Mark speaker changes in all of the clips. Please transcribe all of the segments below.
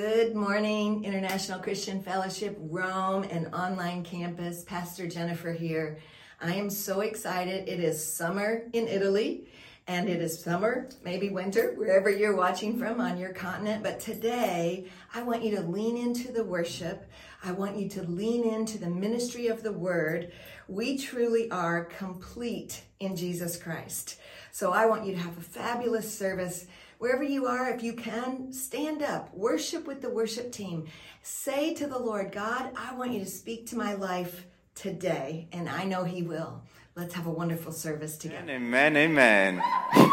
Speaker 1: Good morning, International Christian Fellowship, Rome, and online campus. Pastor Jennifer here. I am so excited. It is summer in Italy, and it is summer, maybe winter, wherever you're watching from on your continent. But today, I want you to lean into the worship. I want you to lean into the ministry of the word. We truly are complete in Jesus Christ. So I want you to have a fabulous service Wherever you are, if you can, stand up, worship with the worship team. Say to the Lord, God, I want you to speak to my life today, and I know He will. Let's have a wonderful service together.
Speaker 2: Amen, amen. Amen.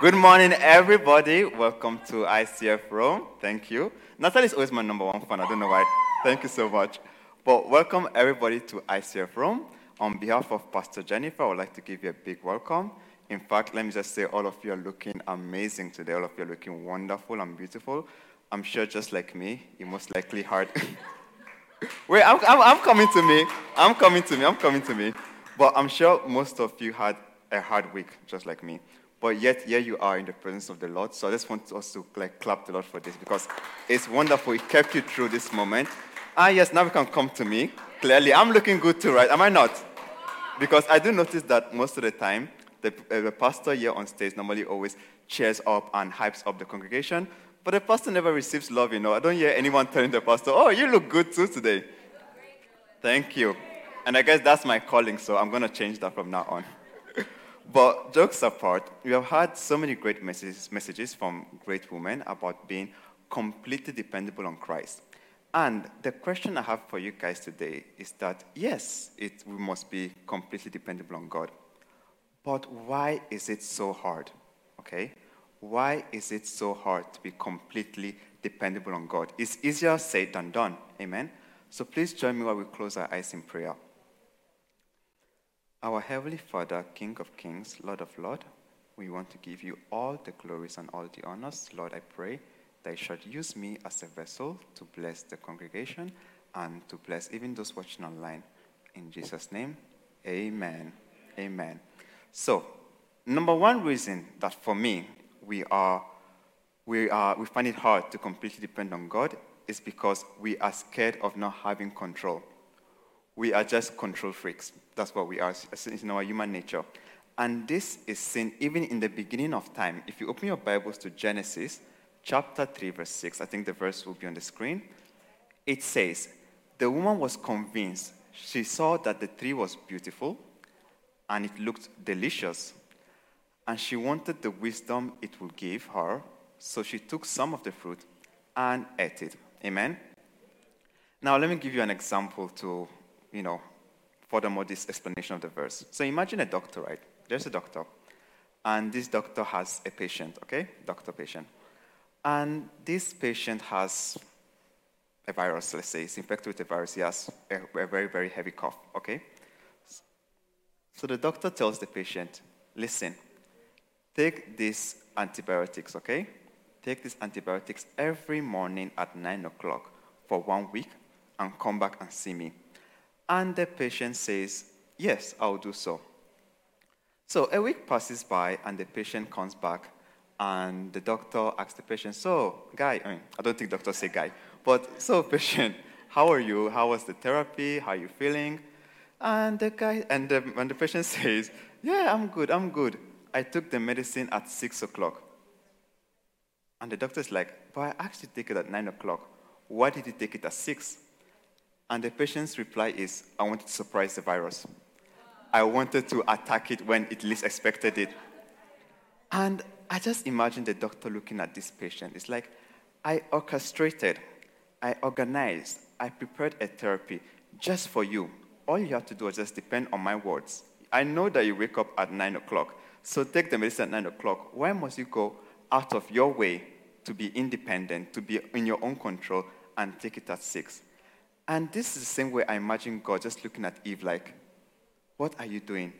Speaker 2: Good morning, everybody. Welcome to ICF Rome. Thank you. Natalie is always my number one fan. I don't know why. Thank you so much. But welcome, everybody, to ICF Rome. On behalf of Pastor Jennifer, I would like to give you a big welcome. In fact, let me just say, all of you are looking amazing today. All of you are looking wonderful and beautiful. I'm sure, just like me, you most likely hard. Wait, I'm, I'm, I'm coming to me. I'm coming to me. I'm coming to me. But I'm sure most of you had a hard week, just like me. But yet, here you are in the presence of the Lord. So I just want us to like clap the Lord for this because it's wonderful. He kept you through this moment. Ah, yes, now we can come to me. Clearly, I'm looking good too, right? Am I not? Because I do notice that most of the time, the, uh, the pastor here on stage normally always cheers up and hypes up the congregation, but the pastor never receives love, you know. I don't hear anyone telling the pastor, oh, you look good too today. Thank you. And I guess that's my calling, so I'm going to change that from now on. but jokes apart, we have had so many great messages, messages from great women about being completely dependable on Christ. And the question I have for you guys today is that yes, it, we must be completely dependable on God. But why is it so hard? Okay? Why is it so hard to be completely dependable on God? It's easier said than done. Amen? So please join me while we close our eyes in prayer. Our Heavenly Father, King of Kings, Lord of Lords, we want to give you all the glories and all the honors. Lord, I pray that you should use me as a vessel to bless the congregation and to bless even those watching online. In Jesus' name, amen. Amen. So, number one reason that for me we are we are we find it hard to completely depend on God is because we are scared of not having control. We are just control freaks. That's what we are. It's in our human nature. And this is seen even in the beginning of time. If you open your Bibles to Genesis chapter 3, verse 6, I think the verse will be on the screen. It says, The woman was convinced. She saw that the tree was beautiful and it looked delicious. And she wanted the wisdom it would give her, so she took some of the fruit and ate it. Amen? Now, let me give you an example to, you know, furthermore this explanation of the verse. So imagine a doctor, right? There's a doctor, and this doctor has a patient, okay? Doctor patient. And this patient has a virus, let's say, he's infected with a virus. He has a, a very, very heavy cough, okay? So the doctor tells the patient, listen, take these antibiotics, okay? Take these antibiotics every morning at 9 o'clock for one week and come back and see me. And the patient says, Yes, I'll do so. So a week passes by and the patient comes back and the doctor asks the patient, So, guy, I, mean, I don't think doctors say guy, but so, patient, how are you? How was the therapy? How are you feeling? And the guy, and the, and the patient says, Yeah, I'm good, I'm good. I took the medicine at six o'clock. And the doctor's like, But I actually take it at nine o'clock. Why did you take it at six? And the patient's reply is, I wanted to surprise the virus. I wanted to attack it when it least expected it. And I just imagine the doctor looking at this patient. It's like, I orchestrated, I organized, I prepared a therapy just for you all you have to do is just depend on my words. I know that you wake up at 9 o'clock, so take the medicine at 9 o'clock. Why must you go out of your way to be independent, to be in your own control, and take it at 6? And this is the same way I imagine God just looking at Eve like, What are you doing?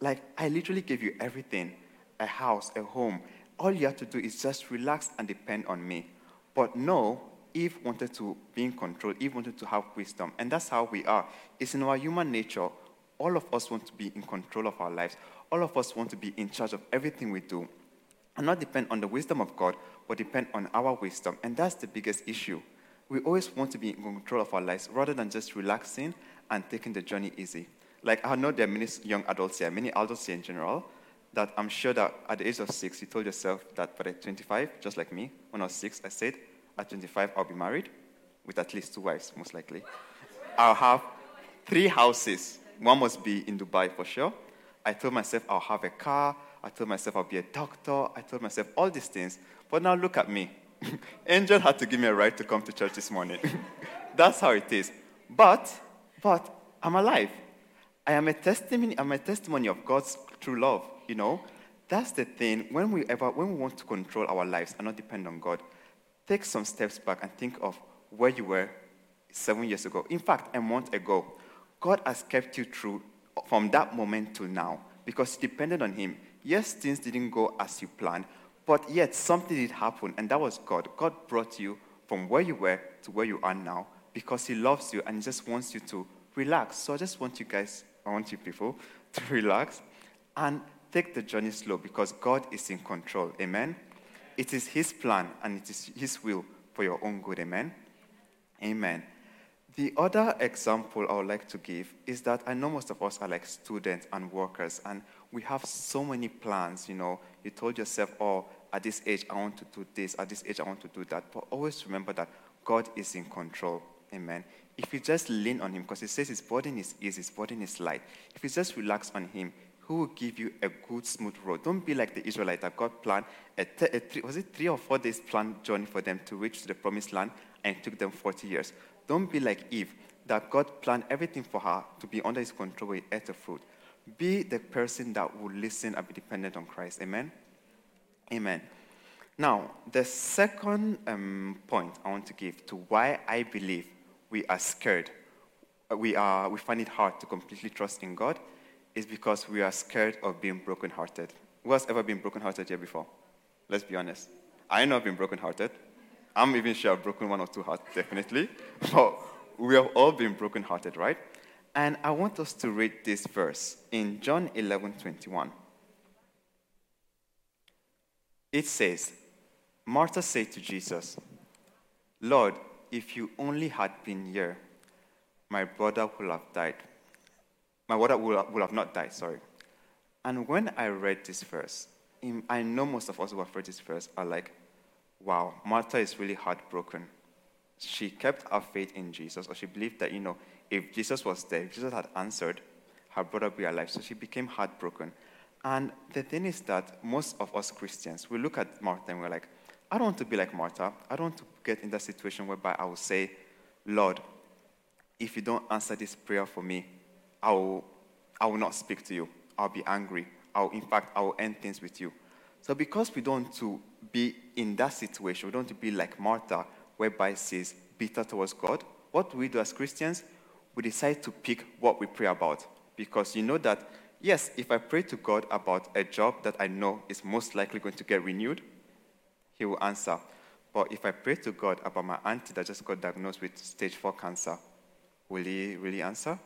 Speaker 2: Like, I literally gave you everything a house, a home. All you have to do is just relax and depend on me. But no, Eve wanted to be in control, Eve wanted to have wisdom. And that's how we are. It's in our human nature. All of us want to be in control of our lives. All of us want to be in charge of everything we do. and not depend on the wisdom of God, but depend on our wisdom. And that's the biggest issue. We always want to be in control of our lives rather than just relaxing and taking the journey easy. Like, I know there are many young adults here, many adults here in general, that I'm sure that at the age of six, you told yourself that by 25, just like me, when I was six, I said, at 25, I'll be married with at least two wives, most likely. I'll have three houses. One must be in Dubai for sure. I told myself I'll have a car. I told myself I'll be a doctor. I told myself all these things. But now look at me. Angel had to give me a ride to come to church this morning. That's how it is. But, but I'm alive. I am a testimony, I'm a testimony of God's true love, you know. That's the thing. When we ever when we want to control our lives and not depend on God, take some steps back and think of where you were seven years ago. In fact, a month ago. God has kept you through from that moment to now because you depended on Him. Yes, things didn't go as you planned, but yet something did happen, and that was God. God brought you from where you were to where you are now because He loves you and He just wants you to relax. So I just want you guys, I want you people to relax and take the journey slow because God is in control. Amen. It is His plan and it is His will for your own good. Amen. Amen. The other example I would like to give is that I know most of us are like students and workers, and we have so many plans. You know, you told yourself, oh, at this age, I want to do this, at this age, I want to do that. But always remember that God is in control. Amen. If you just lean on Him, because He says His burden is easy, His burden is light. If you just relax on Him, He will give you a good, smooth road. Don't be like the Israelites that God planned a, a three, was it three or four days planned journey for them to reach the promised land, and it took them 40 years. Don't be like Eve, that God planned everything for her to be under his control when he ate the fruit. Be the person that will listen and be dependent on Christ. Amen? Amen. Now, the second um, point I want to give to why I believe we are scared, we, are, we find it hard to completely trust in God, is because we are scared of being brokenhearted. Who has ever been brokenhearted here before? Let's be honest. I know I've been brokenhearted. I'm even sure I've broken one or two hearts, definitely. But we have all been brokenhearted, right? And I want us to read this verse in John 11 21. It says, Martha said to Jesus, Lord, if you only had been here, my brother would have died. My brother would have not died, sorry. And when I read this verse, I know most of us who have read this verse are like, wow, Martha is really heartbroken. She kept her faith in Jesus, or she believed that, you know, if Jesus was there, if Jesus had answered, her brother would be alive. So she became heartbroken. And the thing is that most of us Christians, we look at Martha and we're like, I don't want to be like Martha. I don't want to get in that situation whereby I will say, Lord, if you don't answer this prayer for me, I will, I will not speak to you. I'll be angry. I'll, in fact, I will end things with you. So because we don't want to be in that situation, we don't want to be like Martha, whereby says bitter towards God. What we do as Christians? We decide to pick what we pray about. Because you know that, yes, if I pray to God about a job that I know is most likely going to get renewed, He will answer. But if I pray to God about my auntie that just got diagnosed with stage 4 cancer, will He really answer?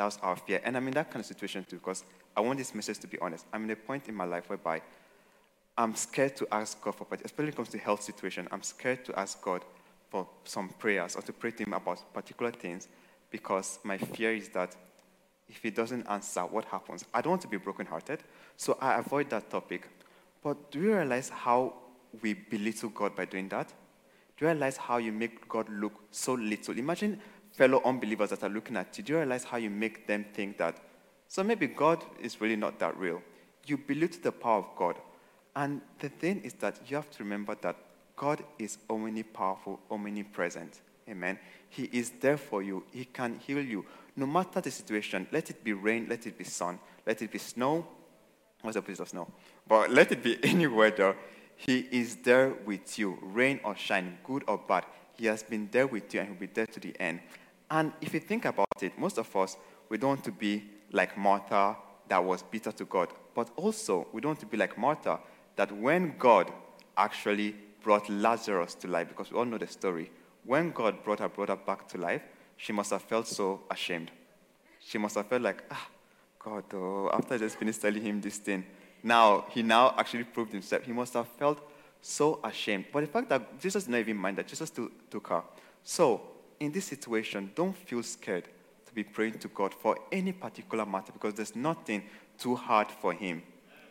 Speaker 2: That was our fear. And I'm in that kind of situation too, because I want this message to be honest. I'm in a point in my life whereby I'm scared to ask God for, especially when it comes to health situation, I'm scared to ask God for some prayers or to pray to Him about particular things because my fear is that if He doesn't answer, what happens? I don't want to be brokenhearted, so I avoid that topic. But do you realize how we belittle God by doing that? Do you realize how you make God look so little? Imagine fellow unbelievers that are looking at you. Do you realize how you make them think that, so maybe God is really not that real? You belittle the power of God. And the thing is that you have to remember that God is omnipowerful, omnipresent. Amen. He is there for you. He can heal you. No matter the situation, let it be rain, let it be sun, let it be snow. What's the place of snow? But let it be any weather. He is there with you, rain or shine, good or bad. He has been there with you and he'll be there to the end. And if you think about it, most of us, we don't want to be like Martha that was bitter to God. But also, we don't want to be like Martha that when God actually brought Lazarus to life, because we all know the story, when God brought her brother back to life, she must have felt so ashamed. She must have felt like, ah, God, oh, after I just finished telling him this thing, now he now actually proved himself. He must have felt so ashamed. But the fact that Jesus did not even mind that, Jesus took her. So, in this situation, don't feel scared to be praying to God for any particular matter because there's nothing too hard for Him.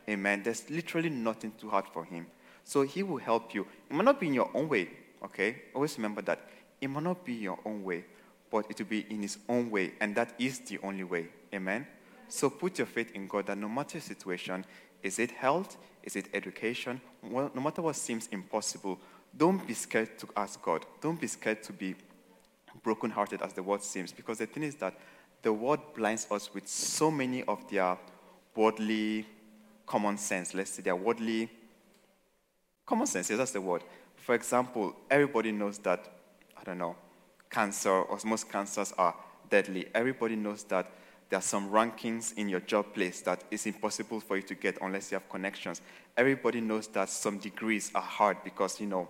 Speaker 2: Amen. There's literally nothing too hard for Him. So He will help you. It might not be in your own way, okay? Always remember that. It might not be your own way, but it will be in His own way, and that is the only way. Amen. So put your faith in God that no matter your situation, is it health? Is it education? No matter what seems impossible, don't be scared to ask God. Don't be scared to be brokenhearted as the world seems. Because the thing is that the world blinds us with so many of their worldly common sense. Let's say their worldly common sense. Yes, that's the word. For example, everybody knows that, I don't know, cancer or most cancers are deadly. Everybody knows that there are some rankings in your job place that is impossible for you to get unless you have connections. Everybody knows that some degrees are hard because, you know,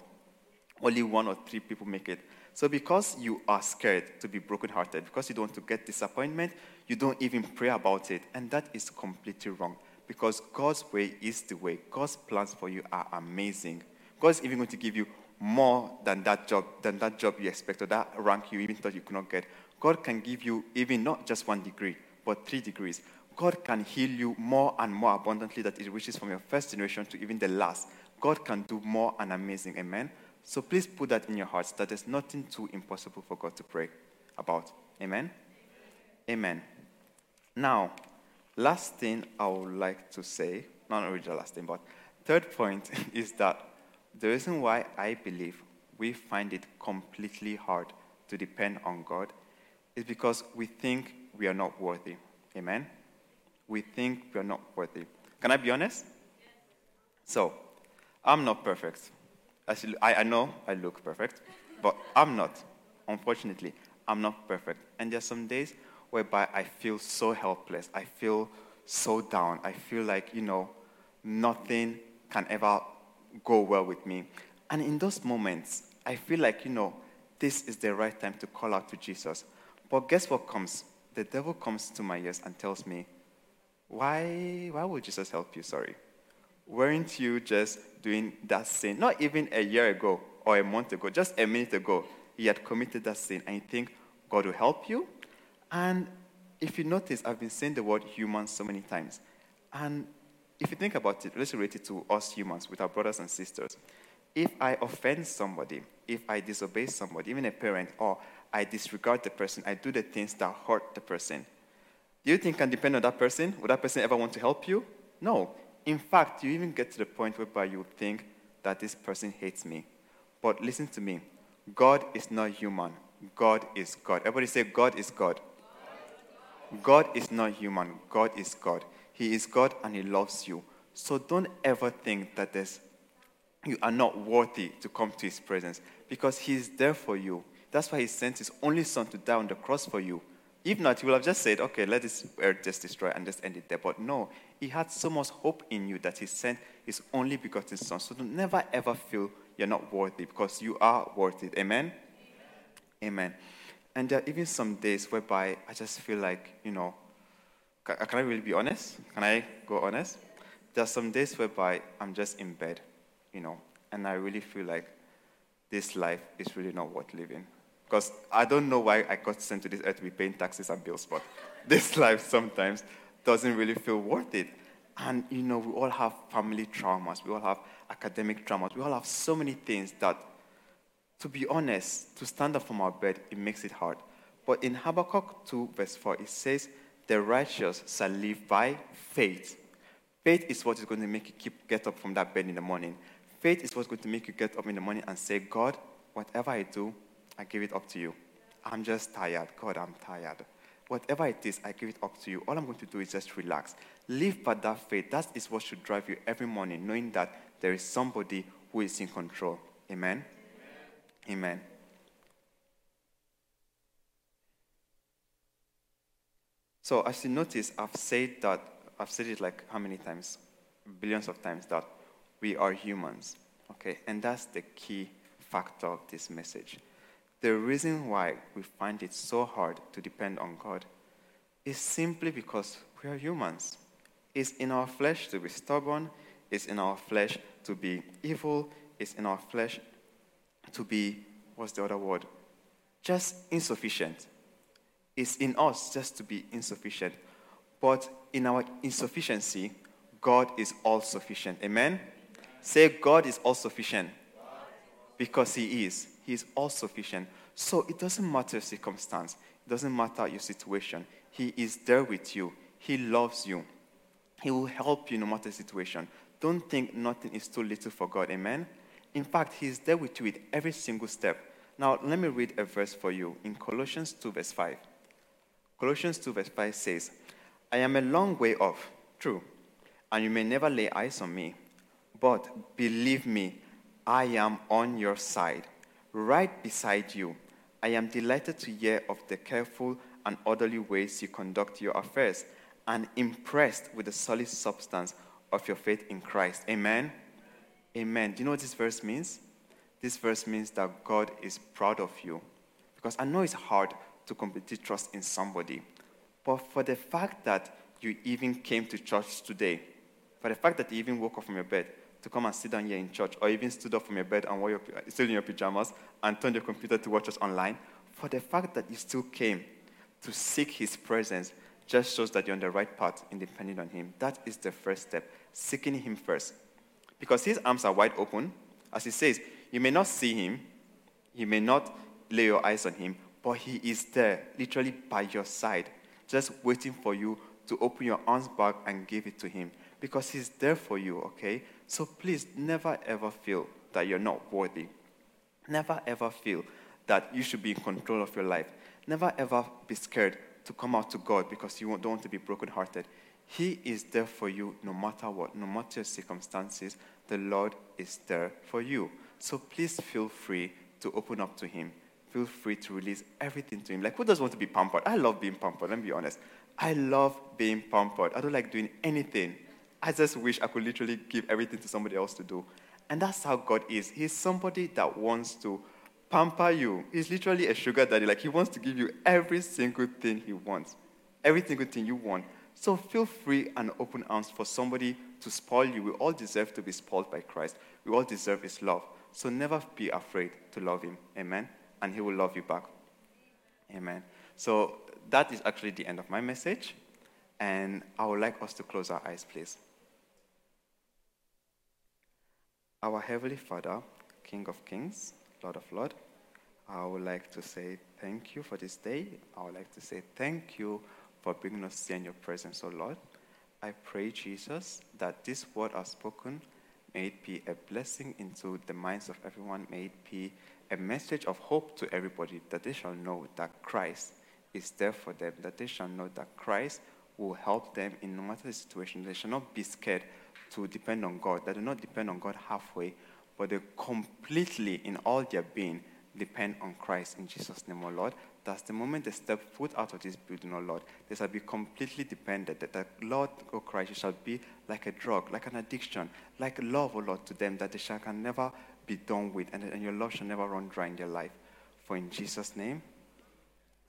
Speaker 2: only one or three people make it. So because you are scared to be brokenhearted, because you don't want to get disappointment, you don't even pray about it. And that is completely wrong. Because God's way is the way. God's plans for you are amazing. God's even going to give you more than that job, than that job you expect, or that rank you even thought you could not get. God can give you even not just one degree, but three degrees. God can heal you more and more abundantly that it reaches from your first generation to even the last. God can do more and amazing. Amen. So please put that in your hearts that there's nothing too impossible for God to pray about. Amen? Amen. Now, last thing I would like to say, not really the last thing, but third point is that the reason why I believe we find it completely hard to depend on God is because we think we are not worthy. Amen? We think we are not worthy. Can I be honest? So, I'm not perfect. I, I know I look perfect, but I'm not. Unfortunately, I'm not perfect. And there are some days whereby I feel so helpless. I feel so down. I feel like, you know, nothing can ever go well with me. And in those moments, I feel like, you know, this is the right time to call out to Jesus. But guess what comes? The devil comes to my ears and tells me, why, why would Jesus help you? Sorry. Weren't you just doing that sin? Not even a year ago or a month ago, just a minute ago, he had committed that sin. And you think God will help you? And if you notice, I've been saying the word human so many times. And if you think about it, let's relate it to us humans with our brothers and sisters. If I offend somebody, if I disobey somebody, even a parent, or I disregard the person, I do the things that hurt the person, do you think can depend on that person? Would that person ever want to help you? No. In fact, you even get to the point whereby you think that this person hates me. But listen to me God is not human, God is God. Everybody say, God is God. God is not human, God is God. He is God and He loves you. So don't ever think that there's, you are not worthy to come to His presence because He is there for you. That's why He sent His only Son to die on the cross for you. If not, he would have just said, okay, let this earth just destroy and just end it there. But no, he had so much hope in you that he sent his only begotten son. So don't never ever feel you're not worthy because you are worthy. Amen? Amen? Amen. And there are even some days whereby I just feel like, you know, can, uh, can I really be honest? Can I go honest? There are some days whereby I'm just in bed, you know, and I really feel like this life is really not worth living. Because I don't know why I got sent to this earth to be paying taxes and bills, but this life sometimes doesn't really feel worth it. And, you know, we all have family traumas, we all have academic traumas, we all have so many things that, to be honest, to stand up from our bed, it makes it hard. But in Habakkuk 2, verse 4, it says, The righteous shall live by faith. Faith is what is going to make you keep, get up from that bed in the morning. Faith is what's going to make you get up in the morning and say, God, whatever I do, I give it up to you. I'm just tired. God, I'm tired. Whatever it is, I give it up to you. All I'm going to do is just relax. Live by that faith. That is what should drive you every morning, knowing that there is somebody who is in control. Amen? Amen. Amen. So, as you notice, I've said that, I've said it like how many times? Billions of times that we are humans. Okay? And that's the key factor of this message. The reason why we find it so hard to depend on God is simply because we are humans. It's in our flesh to be stubborn, it's in our flesh to be evil, it's in our flesh to be, what's the other word? Just insufficient. It's in us just to be insufficient. But in our insufficiency, God is all sufficient. Amen? Say, God is all sufficient. Because He is. He is all sufficient. So it doesn't matter circumstance, it doesn't matter your situation. He is there with you. He loves you. He will help you no matter the situation. Don't think nothing is too little for God. Amen? In fact, He is there with you with every single step. Now, let me read a verse for you in Colossians 2, verse 5. Colossians 2, verse 5 says, I am a long way off, true, and you may never lay eyes on me, but believe me, I am on your side, right beside you. I am delighted to hear of the careful and orderly ways you conduct your affairs, and impressed with the solid substance of your faith in Christ. Amen. Amen. Do you know what this verse means? This verse means that God is proud of you. Because I know it's hard to completely trust in somebody. But for the fact that you even came to church today, for the fact that you even woke up from your bed to come and sit down here in church, or even stood up from your bed and wore your, still in your pajamas and turned your computer to watch us online, for the fact that you still came to seek His presence just shows that you're on the right path in depending on Him. That is the first step, seeking Him first. Because His arms are wide open. As He says, you may not see Him, you may not lay your eyes on Him, but He is there, literally by your side, just waiting for you to open your arms back and give it to Him. Because He's there for you, okay? So please never ever feel that you're not worthy. Never ever feel that you should be in control of your life. Never ever be scared to come out to God because you don't want to be brokenhearted. He is there for you no matter what, no matter your circumstances. The Lord is there for you. So please feel free to open up to Him. Feel free to release everything to Him. Like, who doesn't want to be pampered? I love being pampered, let me be honest. I love being pampered. I don't like doing anything. I just wish I could literally give everything to somebody else to do. And that's how God is. He's somebody that wants to pamper you. He's literally a sugar daddy. Like, He wants to give you every single thing He wants, every single thing you want. So feel free and open arms for somebody to spoil you. We all deserve to be spoiled by Christ. We all deserve His love. So never be afraid to love Him. Amen. And He will love you back. Amen. So that is actually the end of my message. And I would like us to close our eyes, please. Our Heavenly Father, King of Kings, Lord of Lords, I would like to say thank you for this day. I would like to say thank you for bringing us here in your presence, O oh Lord. I pray, Jesus, that this word I've spoken may it be a blessing into the minds of everyone. May it be a message of hope to everybody that they shall know that Christ is there for them, that they shall know that Christ will help them in no matter the situation. They shall not be scared to depend on God. They do not depend on God halfway, but they completely, in all their being, depend on Christ in Jesus' name, O Lord. That's the moment they step foot out of this building, O Lord, they shall be completely dependent. That, that Lord, O Christ, shall be like a drug, like an addiction, like love, O Lord, to them, that they shall can never be done with, and, and your love shall never run dry in their life. For in Jesus' name,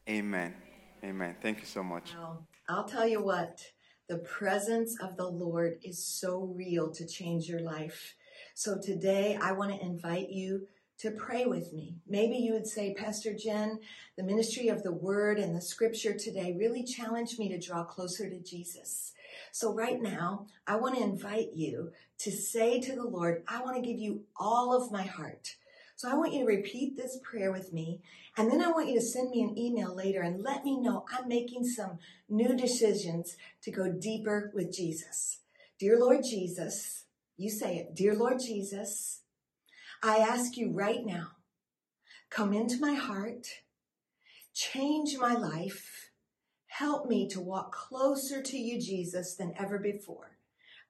Speaker 2: amen. Amen. Thank you so much.
Speaker 1: Well, I'll tell you what, the presence of the Lord is so real to change your life. So today I want to invite you to pray with me. Maybe you would say, Pastor Jen, the ministry of the word and the scripture today really challenged me to draw closer to Jesus. So right now, I want to invite you to say to the Lord, I want to give you all of my heart. So I want you to repeat this prayer with me. And then I want you to send me an email later and let me know I'm making some new decisions to go deeper with Jesus. Dear Lord Jesus, you say it. Dear Lord Jesus, I ask you right now, come into my heart, change my life, help me to walk closer to you, Jesus, than ever before.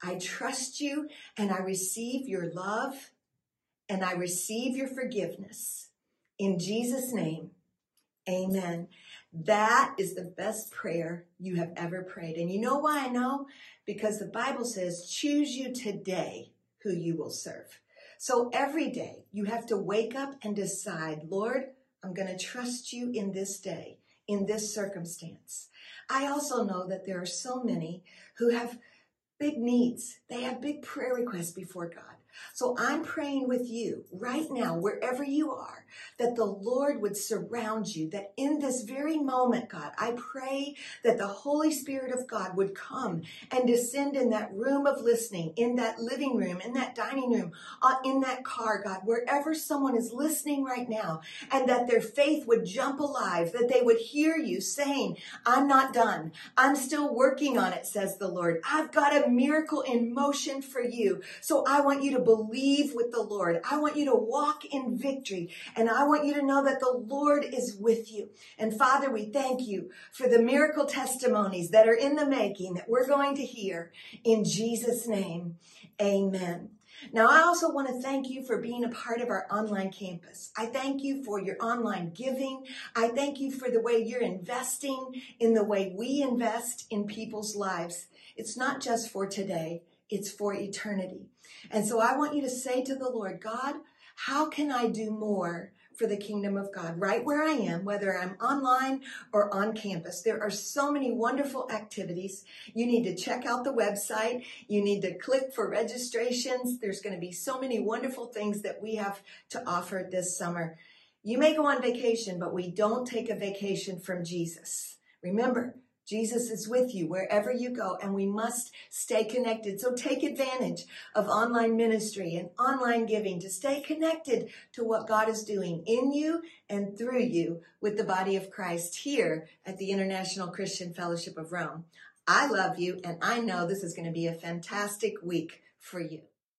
Speaker 1: I trust you and I receive your love and I receive your forgiveness. In Jesus' name, amen. That is the best prayer you have ever prayed. And you know why I know? Because the Bible says, choose you today who you will serve. So every day you have to wake up and decide, Lord, I'm going to trust you in this day, in this circumstance. I also know that there are so many who have big needs. They have big prayer requests before God. So I'm praying with you right now, wherever you are, that the Lord would surround you, that in this very moment, God, I pray that the Holy Spirit of God would come and descend in that room of listening, in that living room, in that dining room, uh, in that car, God, wherever someone is listening right now, and that their faith would jump alive, that they would hear you saying, I'm not done. I'm still working on it, says the Lord. I've got a miracle in motion for you. So I want you to believe with the Lord. I want you to walk in victory. And I want you to know that the Lord is with you. And Father, we thank you for the miracle testimonies that are in the making that we're going to hear in Jesus' name. Amen. Now, I also want to thank you for being a part of our online campus. I thank you for your online giving. I thank you for the way you're investing in the way we invest in people's lives. It's not just for today, it's for eternity. And so I want you to say to the Lord, God, how can I do more for the kingdom of God right where I am, whether I'm online or on campus. There are so many wonderful activities. You need to check out the website. You need to click for registrations. There's going to be so many wonderful things that we have to offer this summer. You may go on vacation, but we don't take a vacation from Jesus. Remember, Jesus is with you wherever you go, and we must stay connected. So take advantage of online ministry and online giving to stay connected to what God is doing in you and through you with the body of Christ here at the International Christian Fellowship of Rome. I love you, and I know this is going to be a fantastic week for you.